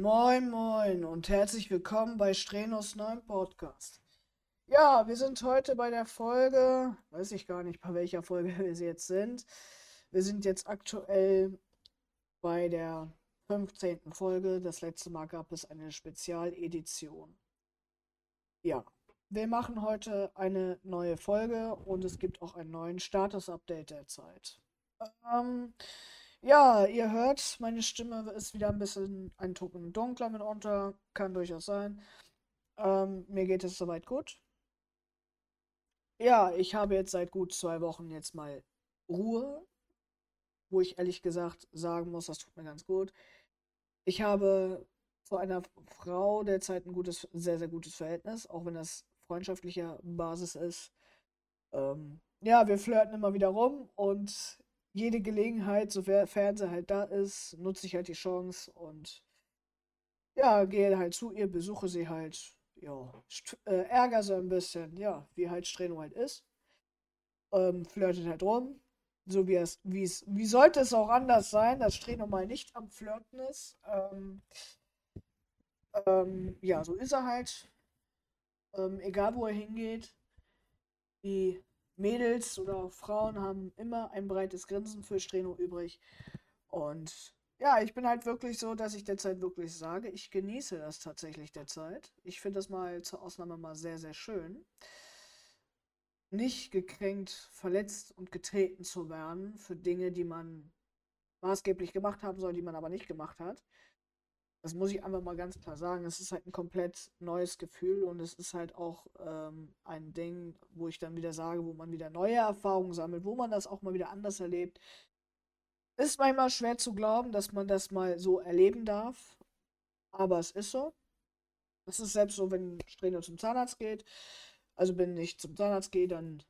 Moin, moin und herzlich willkommen bei Strenos neuen Podcast. Ja, wir sind heute bei der Folge, weiß ich gar nicht, bei welcher Folge wir jetzt sind. Wir sind jetzt aktuell bei der 15. Folge. Das letzte Mal gab es eine Spezialedition. Ja, wir machen heute eine neue Folge und es gibt auch einen neuen Status-Update derzeit. Ähm, ja, ihr hört, meine Stimme ist wieder ein bisschen ein Tucken dunkler mitunter. Kann durchaus sein. Ähm, mir geht es soweit gut. Ja, ich habe jetzt seit gut zwei Wochen jetzt mal Ruhe, wo ich ehrlich gesagt sagen muss, das tut mir ganz gut. Ich habe zu einer Frau derzeit ein gutes, sehr, sehr gutes Verhältnis, auch wenn das freundschaftlicher Basis ist. Ähm, ja, wir flirten immer wieder rum und jede Gelegenheit, sofern sie halt da ist, nutze ich halt die Chance und ja, gehe halt zu ihr, besuche sie halt, ja, äh, ärgere sie ein bisschen, ja, wie halt Streno halt ist. Ähm, flirtet halt rum, so wie es, wie es, wie sollte es auch anders sein, dass Streno mal nicht am Flirten ist. Ähm, ähm, ja, so ist er halt. Ähm, egal wo er hingeht. Die Mädels oder Frauen haben immer ein breites Grinsen für Streno übrig. Und ja, ich bin halt wirklich so, dass ich derzeit wirklich sage, ich genieße das tatsächlich derzeit. Ich finde das mal zur Ausnahme mal sehr, sehr schön. Nicht gekränkt, verletzt und getreten zu werden für Dinge, die man maßgeblich gemacht haben soll, die man aber nicht gemacht hat. Das muss ich einfach mal ganz klar sagen. Es ist halt ein komplett neues Gefühl und es ist halt auch ähm, ein Ding, wo ich dann wieder sage, wo man wieder neue Erfahrungen sammelt, wo man das auch mal wieder anders erlebt. Ist manchmal schwer zu glauben, dass man das mal so erleben darf, aber es ist so. Das ist selbst so, wenn Streno zum Zahnarzt geht. Also wenn ich zum Zahnarzt gehe, dann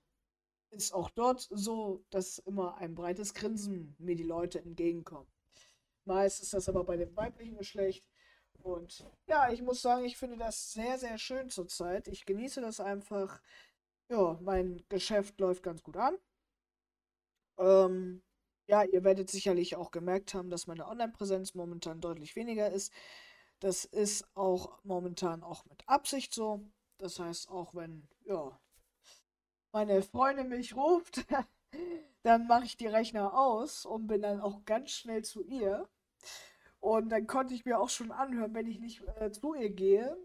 ist auch dort so, dass immer ein breites Grinsen mir die Leute entgegenkommen. Meist ist das aber bei dem weiblichen Geschlecht. Und ja, ich muss sagen, ich finde das sehr, sehr schön zurzeit. Ich genieße das einfach. Ja, mein Geschäft läuft ganz gut an. Ähm, ja, ihr werdet sicherlich auch gemerkt haben, dass meine Online-Präsenz momentan deutlich weniger ist. Das ist auch momentan auch mit Absicht so. Das heißt, auch wenn, ja, meine Freundin mich ruft, dann mache ich die Rechner aus und bin dann auch ganz schnell zu ihr. Und dann konnte ich mir auch schon anhören, wenn ich nicht äh, zu ihr gehe,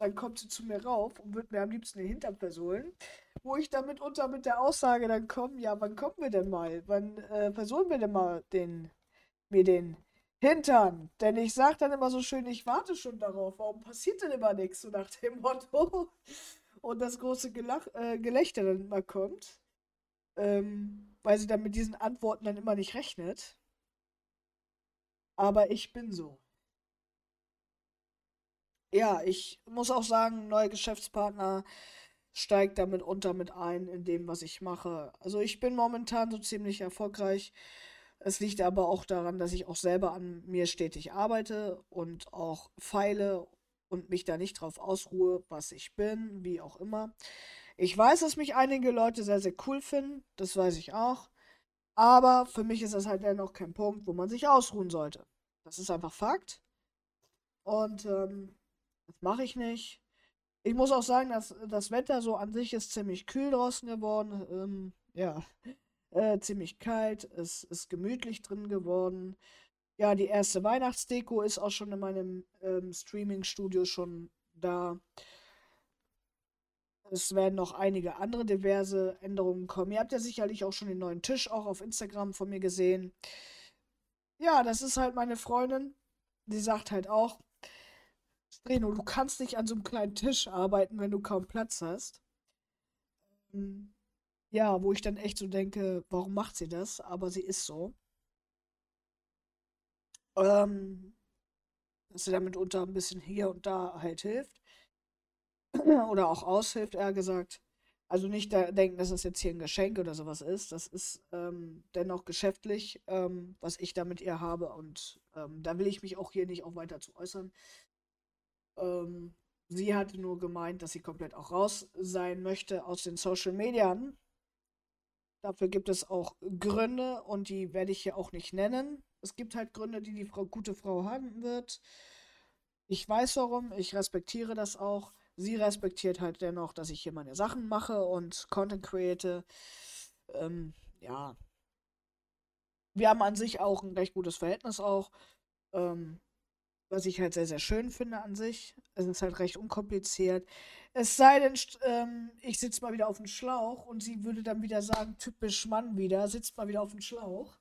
dann kommt sie zu mir rauf und wird mir am liebsten den Hintern versohlen. Wo ich dann mitunter mit der Aussage dann komme, ja, wann kommen wir denn mal? Wann äh, versohlen wir denn mal den, mir den Hintern? Denn ich sage dann immer so schön, ich warte schon darauf. Warum passiert denn immer nichts? So nach dem Motto. Und das große Gelach, äh, Gelächter dann immer kommt. Ähm, weil sie dann mit diesen Antworten dann immer nicht rechnet. Aber ich bin so. Ja, ich muss auch sagen, neuer Geschäftspartner steigt damit unter mit ein in dem, was ich mache. Also ich bin momentan so ziemlich erfolgreich. Es liegt aber auch daran, dass ich auch selber an mir stetig arbeite und auch feile und mich da nicht drauf ausruhe, was ich bin, wie auch immer. Ich weiß, dass mich einige Leute sehr, sehr cool finden. Das weiß ich auch. Aber für mich ist das halt dennoch kein Punkt, wo man sich ausruhen sollte. Das ist einfach Fakt. Und ähm, das mache ich nicht. Ich muss auch sagen, dass das Wetter so an sich ist ziemlich kühl draußen geworden. Ähm, ja, äh, ziemlich kalt. Es ist gemütlich drin geworden. Ja, die erste Weihnachtsdeko ist auch schon in meinem ähm, Streaming-Studio schon da. Es werden noch einige andere diverse Änderungen kommen. Ihr habt ja sicherlich auch schon den neuen Tisch auch auf Instagram von mir gesehen. Ja, das ist halt meine Freundin. Die sagt halt auch, Streno, du kannst nicht an so einem kleinen Tisch arbeiten, wenn du kaum Platz hast. Ähm, ja, wo ich dann echt so denke, warum macht sie das? Aber sie ist so. Ähm, dass sie damit unter ein bisschen hier und da halt hilft. Oder auch aushilft, eher gesagt. Also nicht da denken, dass das jetzt hier ein Geschenk oder sowas ist. Das ist ähm, dennoch geschäftlich, ähm, was ich da mit ihr habe. Und ähm, da will ich mich auch hier nicht auch weiter zu äußern. Ähm, sie hatte nur gemeint, dass sie komplett auch raus sein möchte aus den Social Medien. Dafür gibt es auch Gründe und die werde ich hier auch nicht nennen. Es gibt halt Gründe, die die Frau, gute Frau haben wird. Ich weiß warum, ich respektiere das auch. Sie respektiert halt dennoch, dass ich hier meine Sachen mache und Content create. Ähm, ja. Wir haben an sich auch ein recht gutes Verhältnis auch. Ähm, was ich halt sehr, sehr schön finde an sich. Es ist halt recht unkompliziert. Es sei denn, ähm, ich sitze mal wieder auf dem Schlauch und sie würde dann wieder sagen, typisch Mann wieder, sitzt mal wieder auf dem Schlauch.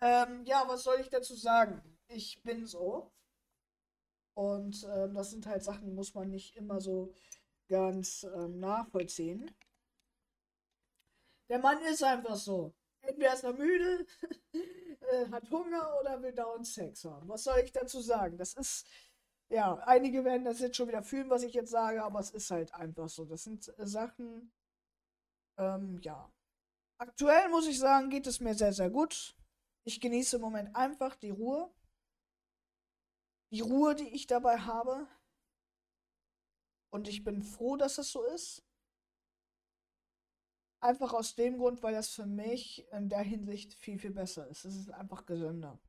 Ähm, ja, was soll ich dazu sagen? Ich bin so. Und ähm, das sind halt Sachen, die muss man nicht immer so ganz ähm, nachvollziehen. Der Mann ist einfach so. Entweder ist er müde, äh, hat Hunger oder will dauernd Sex haben. Was soll ich dazu sagen? Das ist, ja, einige werden das jetzt schon wieder fühlen, was ich jetzt sage, aber es ist halt einfach so. Das sind äh, Sachen, ähm, ja. Aktuell muss ich sagen, geht es mir sehr, sehr gut. Ich genieße im Moment einfach die Ruhe. Die Ruhe, die ich dabei habe. Und ich bin froh, dass es so ist. Einfach aus dem Grund, weil das für mich in der Hinsicht viel, viel besser ist. Es ist einfach gesünder.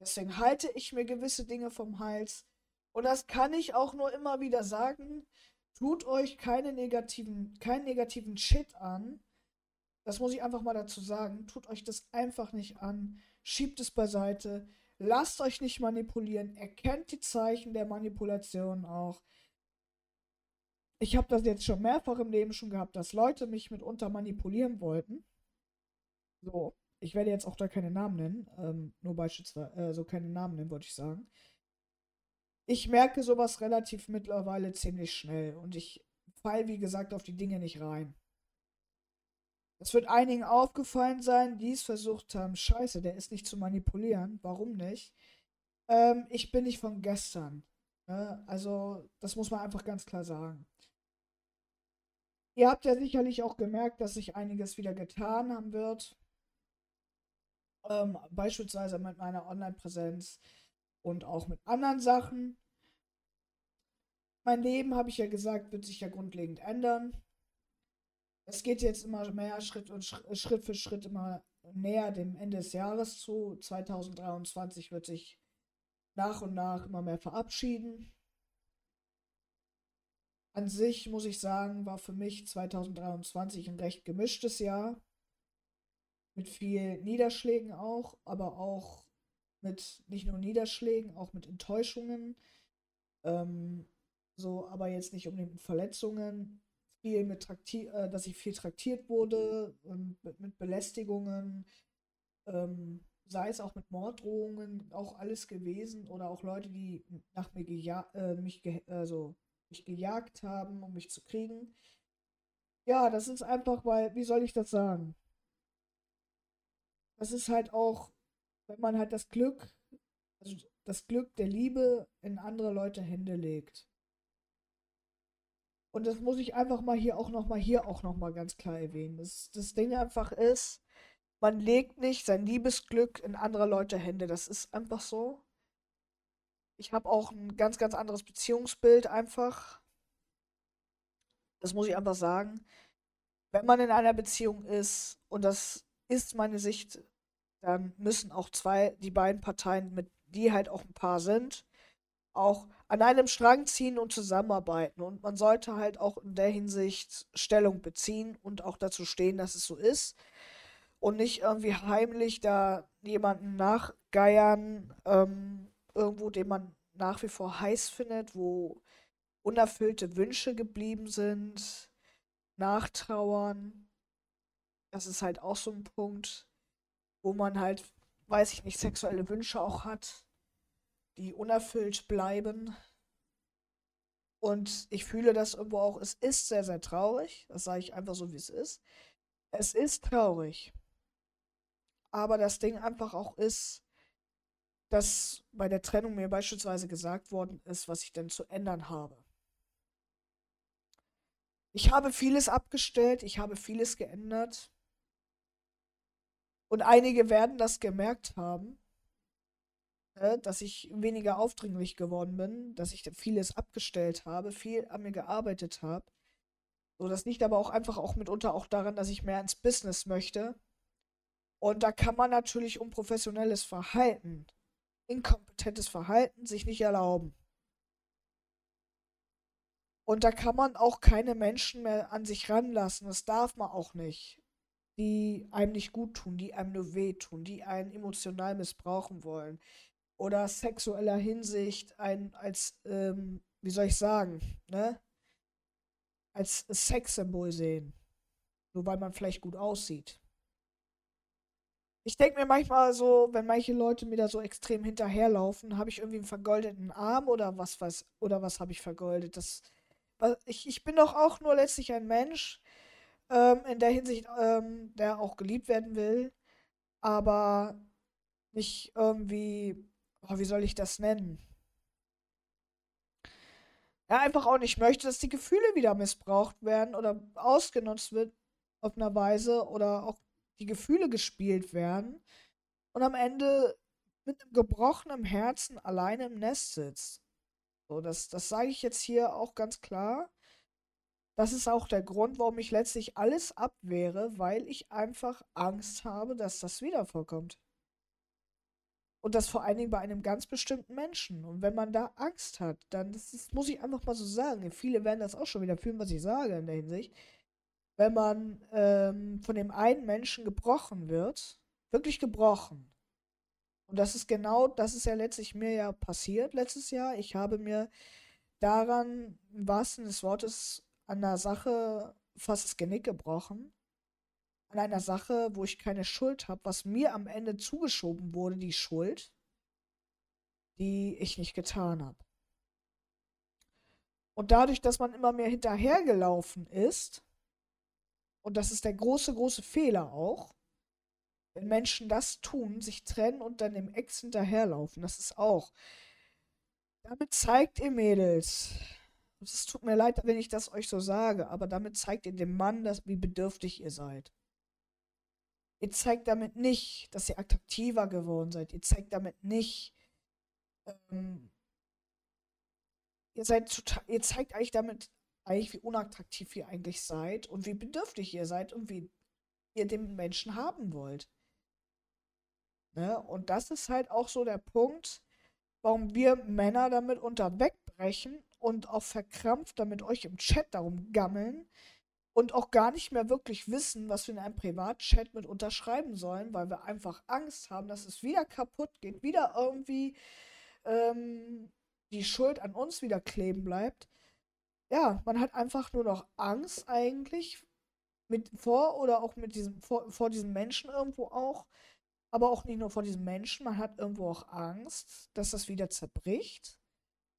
Deswegen halte ich mir gewisse Dinge vom Hals. Und das kann ich auch nur immer wieder sagen. Tut euch keine negativen, keinen negativen Shit an. Das muss ich einfach mal dazu sagen. Tut euch das einfach nicht an. Schiebt es beiseite. Lasst euch nicht manipulieren. Erkennt die Zeichen der Manipulation auch. Ich habe das jetzt schon mehrfach im Leben schon gehabt, dass Leute mich mitunter manipulieren wollten. So, ich werde jetzt auch da keine Namen nennen. Ähm, nur beispielsweise, äh, so keine Namen nennen, wollte ich sagen. Ich merke sowas relativ mittlerweile ziemlich schnell und ich fall, wie gesagt, auf die Dinge nicht rein. Es wird einigen aufgefallen sein, die es versucht haben, scheiße, der ist nicht zu manipulieren. Warum nicht? Ähm, ich bin nicht von gestern. Ne? Also, das muss man einfach ganz klar sagen. Ihr habt ja sicherlich auch gemerkt, dass sich einiges wieder getan haben wird. Ähm, beispielsweise mit meiner Online-Präsenz und auch mit anderen Sachen. Mein Leben, habe ich ja gesagt, wird sich ja grundlegend ändern. Es geht jetzt immer mehr Schritt und Schritt für Schritt immer näher dem Ende des Jahres zu. 2023 wird sich nach und nach immer mehr verabschieden. An sich muss ich sagen, war für mich 2023 ein recht gemischtes Jahr. Mit viel Niederschlägen auch, aber auch mit nicht nur Niederschlägen, auch mit Enttäuschungen. Ähm, so, aber jetzt nicht unbedingt mit Verletzungen. Viel mit Traktier, äh, dass ich viel traktiert wurde, ähm, mit, mit, Belästigungen, ähm, sei es auch mit Morddrohungen, auch alles gewesen. Oder auch Leute, die nach mir geja äh, mich ge also mich gejagt haben, um mich zu kriegen. Ja, das ist einfach, weil, wie soll ich das sagen? Das ist halt auch, wenn man halt das Glück, also das Glück der Liebe in andere Leute Hände legt. Und das muss ich einfach mal hier auch nochmal, hier auch nochmal ganz klar erwähnen. Das, das Ding einfach ist, man legt nicht sein Liebesglück in andere Leute Hände. Das ist einfach so. Ich habe auch ein ganz, ganz anderes Beziehungsbild einfach. Das muss ich einfach sagen. Wenn man in einer Beziehung ist, und das ist meine Sicht, dann müssen auch zwei, die beiden Parteien, mit die halt auch ein Paar sind, auch an einem Strang ziehen und zusammenarbeiten. Und man sollte halt auch in der Hinsicht Stellung beziehen und auch dazu stehen, dass es so ist. Und nicht irgendwie heimlich da jemanden nachgeiern, ähm, irgendwo, den man nach wie vor heiß findet, wo unerfüllte Wünsche geblieben sind, nachtrauern. Das ist halt auch so ein Punkt, wo man halt, weiß ich nicht, sexuelle Wünsche auch hat, die unerfüllt bleiben. Und ich fühle das irgendwo auch, es ist sehr, sehr traurig. Das sage ich einfach so, wie es ist. Es ist traurig. Aber das Ding einfach auch ist, dass bei der Trennung mir beispielsweise gesagt worden ist, was ich denn zu ändern habe. Ich habe vieles abgestellt, ich habe vieles geändert. Und einige werden das gemerkt haben, dass ich weniger aufdringlich geworden bin, dass ich vieles abgestellt habe, viel an mir gearbeitet habe. So, das liegt aber auch einfach auch mitunter auch daran, dass ich mehr ins Business möchte. Und da kann man natürlich unprofessionelles Verhalten inkompetentes Verhalten sich nicht erlauben. Und da kann man auch keine Menschen mehr an sich ranlassen. Das darf man auch nicht. Die einem nicht gut tun, die einem nur wehtun, die einen emotional missbrauchen wollen. Oder sexueller Hinsicht einen als, ähm, wie soll ich sagen, ne? Als Sexsymbol sehen. Nur weil man vielleicht gut aussieht. Ich denke mir manchmal so, wenn manche Leute mir da so extrem hinterherlaufen, habe ich irgendwie einen vergoldeten Arm oder was was oder was habe ich vergoldet? Das ich, ich bin doch auch nur letztlich ein Mensch, ähm, in der Hinsicht, ähm, der auch geliebt werden will, aber nicht irgendwie, oh, wie soll ich das nennen? Ja, einfach auch nicht möchte, dass die Gefühle wieder missbraucht werden oder ausgenutzt wird auf einer Weise oder auch die Gefühle gespielt werden und am Ende mit einem gebrochenen Herzen alleine im Nest sitzt. So, das, das sage ich jetzt hier auch ganz klar. Das ist auch der Grund, warum ich letztlich alles abwehre, weil ich einfach Angst habe, dass das wieder vorkommt. Und das vor allen Dingen bei einem ganz bestimmten Menschen. Und wenn man da Angst hat, dann, das, das muss ich einfach mal so sagen. Viele werden das auch schon wieder fühlen, was ich sage in der Hinsicht. Wenn man ähm, von dem einen Menschen gebrochen wird, wirklich gebrochen, und das ist genau, das ist ja letztlich mir ja passiert letztes Jahr. Ich habe mir daran, im wahrsten des Wortes, an der Sache fast das Genick gebrochen. An einer Sache, wo ich keine Schuld habe, was mir am Ende zugeschoben wurde, die Schuld, die ich nicht getan habe. Und dadurch, dass man immer mehr hinterhergelaufen ist, und das ist der große, große Fehler auch, wenn Menschen das tun, sich trennen und dann dem Ex hinterherlaufen, das ist auch. Damit zeigt ihr Mädels, es tut mir leid, wenn ich das euch so sage, aber damit zeigt ihr dem Mann, dass, wie bedürftig ihr seid. Ihr zeigt damit nicht, dass ihr attraktiver geworden seid. Ihr zeigt damit nicht, ähm, ihr seid total, ihr zeigt eigentlich damit eigentlich, wie unattraktiv ihr eigentlich seid und wie bedürftig ihr seid und wie ihr den Menschen haben wollt. Ne? Und das ist halt auch so der Punkt, warum wir Männer damit unter wegbrechen und auch verkrampft damit euch im Chat darum gammeln und auch gar nicht mehr wirklich wissen, was wir in einem Privatchat mit unterschreiben sollen, weil wir einfach Angst haben, dass es wieder kaputt geht, wieder irgendwie ähm, die Schuld an uns wieder kleben bleibt. Ja, man hat einfach nur noch Angst eigentlich mit vor oder auch mit diesem vor, vor diesem Menschen irgendwo auch, aber auch nicht nur vor diesem Menschen, man hat irgendwo auch Angst, dass das wieder zerbricht.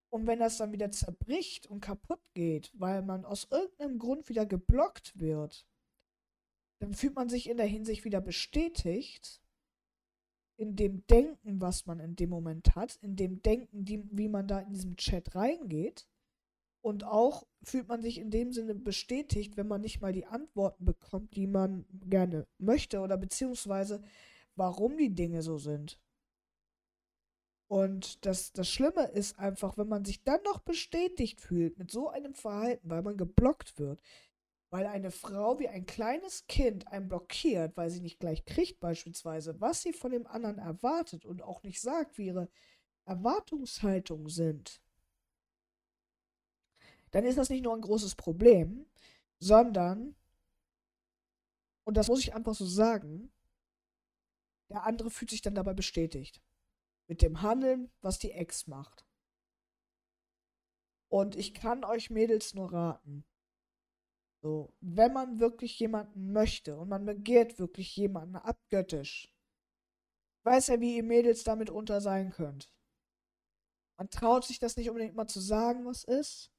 Und wenn das dann wieder zerbricht und kaputt geht, weil man aus irgendeinem Grund wieder geblockt wird, dann fühlt man sich in der Hinsicht wieder bestätigt in dem Denken, was man in dem Moment hat, in dem Denken, die, wie man da in diesem Chat reingeht. Und auch fühlt man sich in dem Sinne bestätigt, wenn man nicht mal die Antworten bekommt, die man gerne möchte oder beziehungsweise warum die Dinge so sind. Und das, das Schlimme ist einfach, wenn man sich dann noch bestätigt fühlt mit so einem Verhalten, weil man geblockt wird, weil eine Frau wie ein kleines Kind einen blockiert, weil sie nicht gleich kriegt beispielsweise, was sie von dem anderen erwartet und auch nicht sagt, wie ihre Erwartungshaltungen sind, dann ist das nicht nur ein großes Problem, sondern, und das muss ich einfach so sagen, der andere fühlt sich dann dabei bestätigt. Mit dem Handeln, was die Ex macht. Und ich kann euch Mädels nur raten. So, wenn man wirklich jemanden möchte und man begehrt wirklich jemanden abgöttisch, weiß er, wie ihr Mädels damit unter sein könnt. Man traut sich das nicht unbedingt mal zu sagen, was ist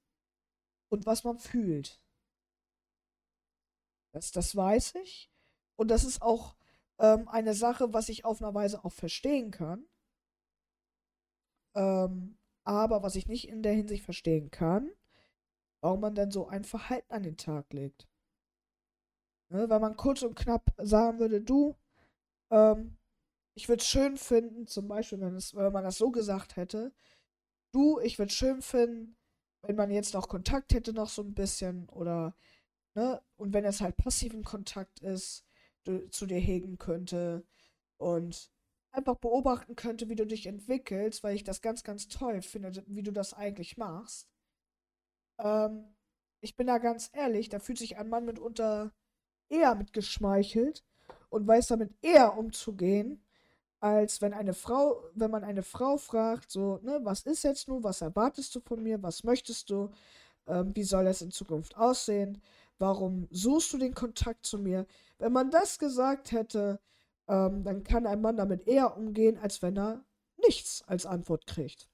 und was man fühlt. Das, das weiß ich. Und das ist auch ähm, eine Sache, was ich auf einer Weise auch verstehen kann. Ähm, aber was ich nicht in der Hinsicht verstehen kann, warum man denn so ein Verhalten an den Tag legt. Ne, weil man kurz und knapp sagen würde, du, ähm, ich würde es schön finden, zum Beispiel, wenn, es, wenn man das so gesagt hätte, du, ich würde es schön finden, wenn man jetzt noch Kontakt hätte, noch so ein bisschen, oder, ne, und wenn es halt passiven Kontakt ist, zu dir hegen könnte. Und einfach beobachten könnte, wie du dich entwickelst, weil ich das ganz, ganz toll finde, wie du das eigentlich machst. Ähm, ich bin da ganz ehrlich, da fühlt sich ein Mann mitunter eher mit geschmeichelt und weiß damit eher umzugehen, als wenn eine Frau, wenn man eine Frau fragt, so, ne, was ist jetzt nun, was erwartest du von mir, was möchtest du, ähm, wie soll es in Zukunft aussehen, warum suchst du den Kontakt zu mir? Wenn man das gesagt hätte, ähm, dann kann ein Mann damit eher umgehen, als wenn er nichts als Antwort kriegt.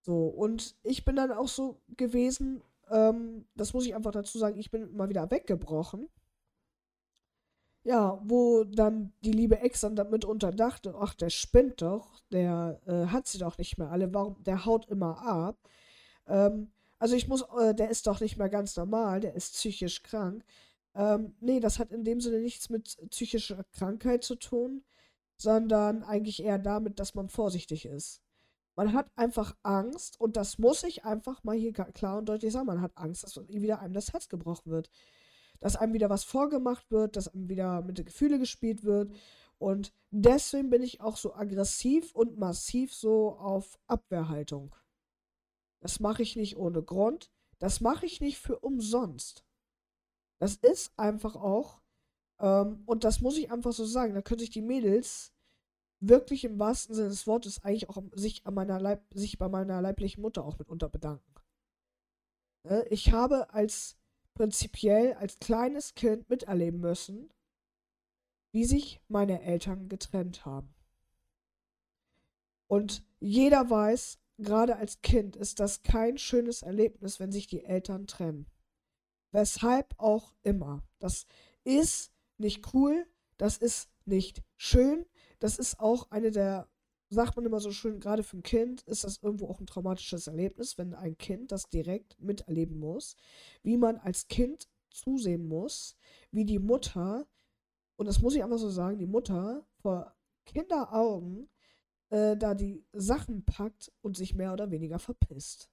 So, und ich bin dann auch so gewesen, ähm, das muss ich einfach dazu sagen, ich bin immer wieder weggebrochen. Ja, wo dann die liebe Ex dann damit unterdachte, ach, der spinnt doch, der äh, hat sie doch nicht mehr alle, warum, der haut immer ab. Ähm, also ich muss, äh, der ist doch nicht mehr ganz normal, der ist psychisch krank. Ähm, nee, das hat in dem Sinne nichts mit psychischer Krankheit zu tun, sondern eigentlich eher damit, dass man vorsichtig ist. Man hat einfach Angst, und das muss ich einfach mal hier klar und deutlich sagen, man hat Angst, dass wieder einem das Herz gebrochen wird. Dass einem wieder was vorgemacht wird, dass einem wieder mit den Gefühlen gespielt wird. Und deswegen bin ich auch so aggressiv und massiv so auf Abwehrhaltung. Das mache ich nicht ohne Grund. Das mache ich nicht für umsonst. Das ist einfach auch, ähm, und das muss ich einfach so sagen, da können sich die Mädels wirklich im wahrsten Sinne des Wortes eigentlich auch sich, an meiner Leib, sich bei meiner leiblichen Mutter auch mitunter bedanken. Ne? Ich habe als prinzipiell als kleines Kind miterleben müssen, wie sich meine Eltern getrennt haben. Und jeder weiß, gerade als Kind ist das kein schönes Erlebnis, wenn sich die Eltern trennen. Weshalb auch immer. Das ist nicht cool, das ist nicht schön, das ist auch eine der, sagt man immer so schön, gerade für ein Kind ist das irgendwo auch ein traumatisches Erlebnis, wenn ein Kind das direkt miterleben muss, wie man als Kind zusehen muss, wie die Mutter, und das muss ich einfach so sagen, die Mutter vor Kinderaugen äh, da die Sachen packt und sich mehr oder weniger verpisst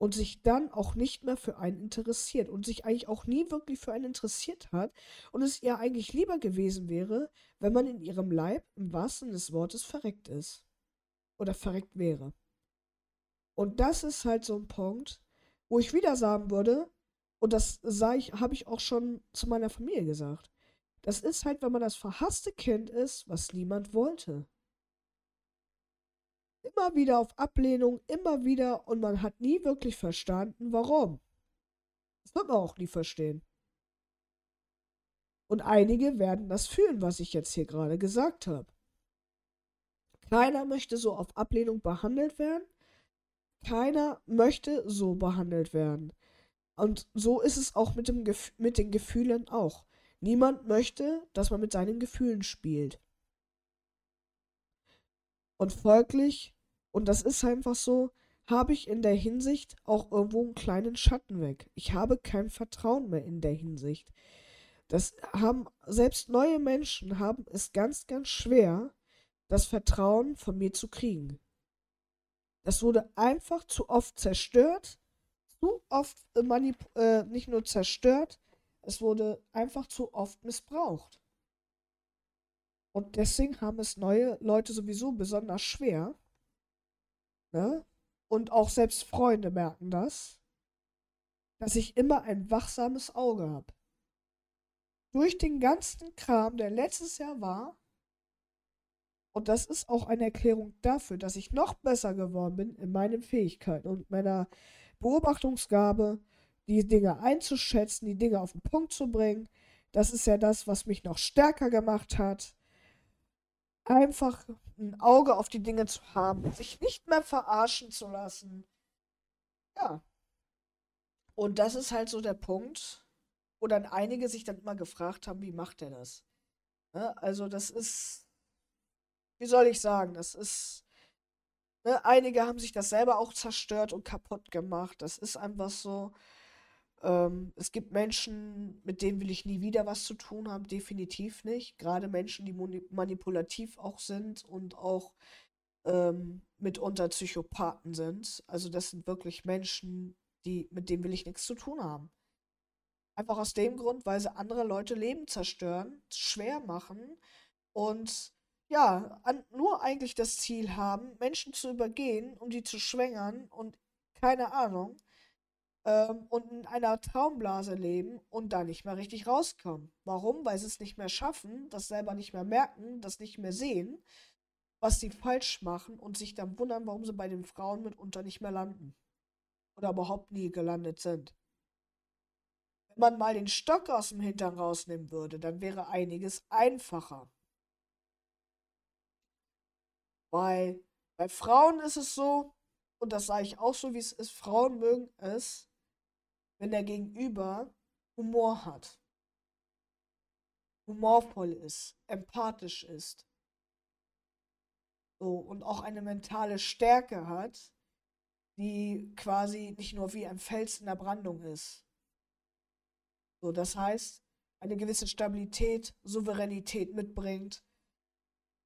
und sich dann auch nicht mehr für einen interessiert und sich eigentlich auch nie wirklich für einen interessiert hat und es ihr eigentlich lieber gewesen wäre, wenn man in ihrem Leib im wahrsten des Wortes verreckt ist oder verreckt wäre. Und das ist halt so ein Punkt, wo ich wieder sagen würde, und das ich, habe ich auch schon zu meiner Familie gesagt. Das ist halt, wenn man das verhasste Kind ist, was niemand wollte immer wieder auf Ablehnung, immer wieder und man hat nie wirklich verstanden, warum. Das wird man auch nie verstehen. Und einige werden das fühlen, was ich jetzt hier gerade gesagt habe. Keiner möchte so auf Ablehnung behandelt werden. Keiner möchte so behandelt werden. Und so ist es auch mit, dem mit den Gefühlen auch. Niemand möchte, dass man mit seinen Gefühlen spielt. Und folglich, und das ist einfach so, habe ich in der Hinsicht auch irgendwo einen kleinen Schatten weg. Ich habe kein Vertrauen mehr in der Hinsicht. Das haben, selbst neue Menschen haben es ganz, ganz schwer, das Vertrauen von mir zu kriegen. Das wurde einfach zu oft zerstört, zu oft äh, manip äh, nicht nur zerstört, es wurde einfach zu oft missbraucht. Und deswegen haben es neue Leute sowieso besonders schwer. Ne? Und auch selbst Freunde merken das, dass ich immer ein wachsames Auge habe. Durch den ganzen Kram, der letztes Jahr war, und das ist auch eine Erklärung dafür, dass ich noch besser geworden bin in meinen Fähigkeiten und meiner Beobachtungsgabe, die Dinge einzuschätzen, die Dinge auf den Punkt zu bringen. Das ist ja das, was mich noch stärker gemacht hat einfach ein Auge auf die Dinge zu haben, sich nicht mehr verarschen zu lassen. Ja. Und das ist halt so der Punkt, wo dann einige sich dann immer gefragt haben, wie macht er das? Ne? Also das ist, wie soll ich sagen, das ist, ne? einige haben sich das selber auch zerstört und kaputt gemacht. Das ist einfach so. Ähm, es gibt Menschen, mit denen will ich nie wieder was zu tun haben, definitiv nicht. Gerade Menschen, die manipulativ auch sind und auch ähm, mitunter Psychopathen sind. Also das sind wirklich Menschen, die, mit denen will ich nichts zu tun haben. Einfach aus dem Grund, weil sie andere Leute Leben zerstören, schwer machen und ja, an, nur eigentlich das Ziel haben, Menschen zu übergehen, um die zu schwängern und keine Ahnung, ähm, und in einer Traumblase leben und da nicht mehr richtig rauskommen. Warum? Weil sie es nicht mehr schaffen, das selber nicht mehr merken, das nicht mehr sehen, was sie falsch machen und sich dann wundern, warum sie bei den Frauen mitunter nicht mehr landen. Oder überhaupt nie gelandet sind. Wenn man mal den Stock aus dem Hintern rausnehmen würde, dann wäre einiges einfacher. Weil bei Frauen ist es so, und das sage ich auch so, wie es ist, Frauen mögen es, wenn der Gegenüber Humor hat. Humorvoll ist, empathisch ist. So, und auch eine mentale Stärke hat, die quasi nicht nur wie ein Fels in der Brandung ist. So, das heißt, eine gewisse Stabilität, Souveränität mitbringt.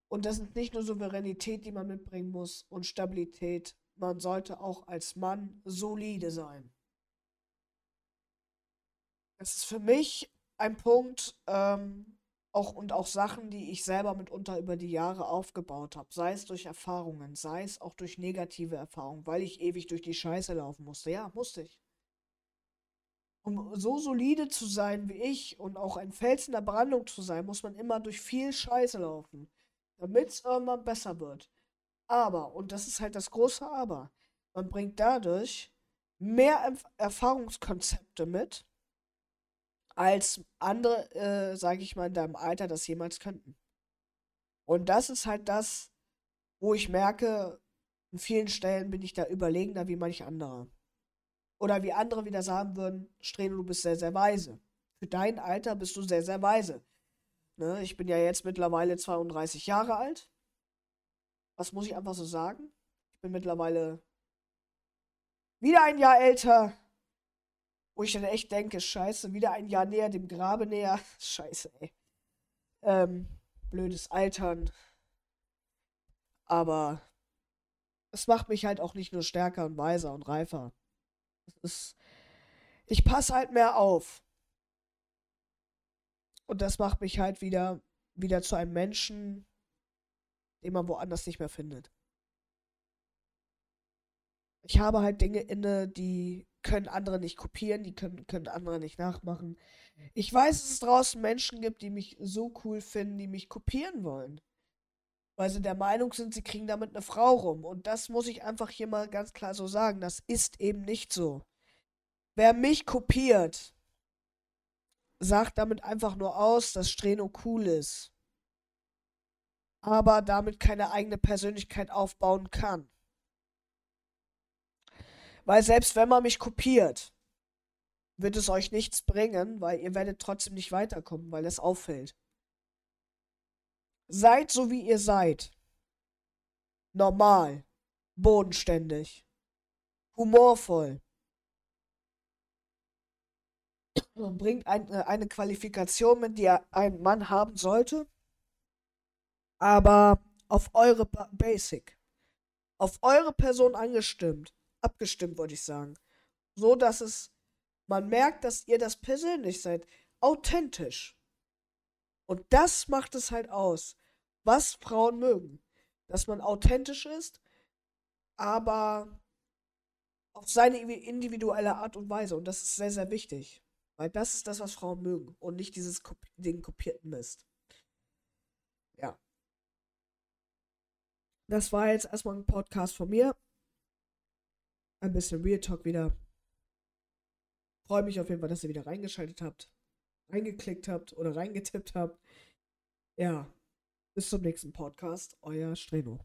Und das ist nicht nur Souveränität, die man mitbringen muss und Stabilität. Man sollte auch als Mann solide sein. Das ist für mich ein Punkt, ähm, auch und auch Sachen, die ich selber mitunter über die Jahre aufgebaut habe. Sei es durch Erfahrungen, sei es auch durch negative Erfahrungen, weil ich ewig durch die Scheiße laufen musste. Ja, musste ich. Um so solide zu sein wie ich und auch ein Fels in der Brandung zu sein, muss man immer durch viel Scheiße laufen, damit es irgendwann besser wird. Aber, und das ist halt das große Aber, man bringt dadurch mehr Erfahrungskonzepte mit, als andere, äh, sage ich mal, in deinem Alter das jemals könnten. Und das ist halt das, wo ich merke, in vielen Stellen bin ich da überlegener wie manch anderer. Oder wie andere wieder sagen würden, Streno, du bist sehr, sehr weise. Für dein Alter bist du sehr, sehr weise. Ne, ich bin ja jetzt mittlerweile 32 Jahre alt. Was muss ich einfach so sagen? Ich bin mittlerweile wieder ein Jahr älter wo ich dann echt denke, scheiße, wieder ein Jahr näher dem Grabe näher. Scheiße, ey. Ähm, blödes Altern. Aber es macht mich halt auch nicht nur stärker und weiser und reifer. Es ist, ich passe halt mehr auf. Und das macht mich halt wieder, wieder zu einem Menschen, den man woanders nicht mehr findet. Ich habe halt Dinge inne, die können andere nicht kopieren, die können, können andere nicht nachmachen. Ich weiß, dass es draußen Menschen gibt, die mich so cool finden, die mich kopieren wollen. Weil sie der Meinung sind, sie kriegen damit eine Frau rum. Und das muss ich einfach hier mal ganz klar so sagen. Das ist eben nicht so. Wer mich kopiert, sagt damit einfach nur aus, dass Streno cool ist. Aber damit keine eigene Persönlichkeit aufbauen kann. Weil selbst wenn man mich kopiert, wird es euch nichts bringen, weil ihr werdet trotzdem nicht weiterkommen, weil es auffällt. Seid so wie ihr seid. Normal. Bodenständig. Humorvoll. Und bringt ein, äh, eine Qualifikation mit, die ein Mann haben sollte. Aber auf eure Basic. Auf eure Person angestimmt abgestimmt, wollte ich sagen. So dass es man merkt, dass ihr das persönlich seid. Authentisch. Und das macht es halt aus, was Frauen mögen. Dass man authentisch ist, aber auf seine individuelle Art und Weise. Und das ist sehr, sehr wichtig. Weil das ist das, was Frauen mögen. Und nicht dieses Kopi den kopierten Mist. Ja. Das war jetzt erstmal ein Podcast von mir ein bisschen Real Talk wieder. Freue mich auf jeden Fall, dass ihr wieder reingeschaltet habt, reingeklickt habt oder reingetippt habt. Ja, bis zum nächsten Podcast, euer Streno.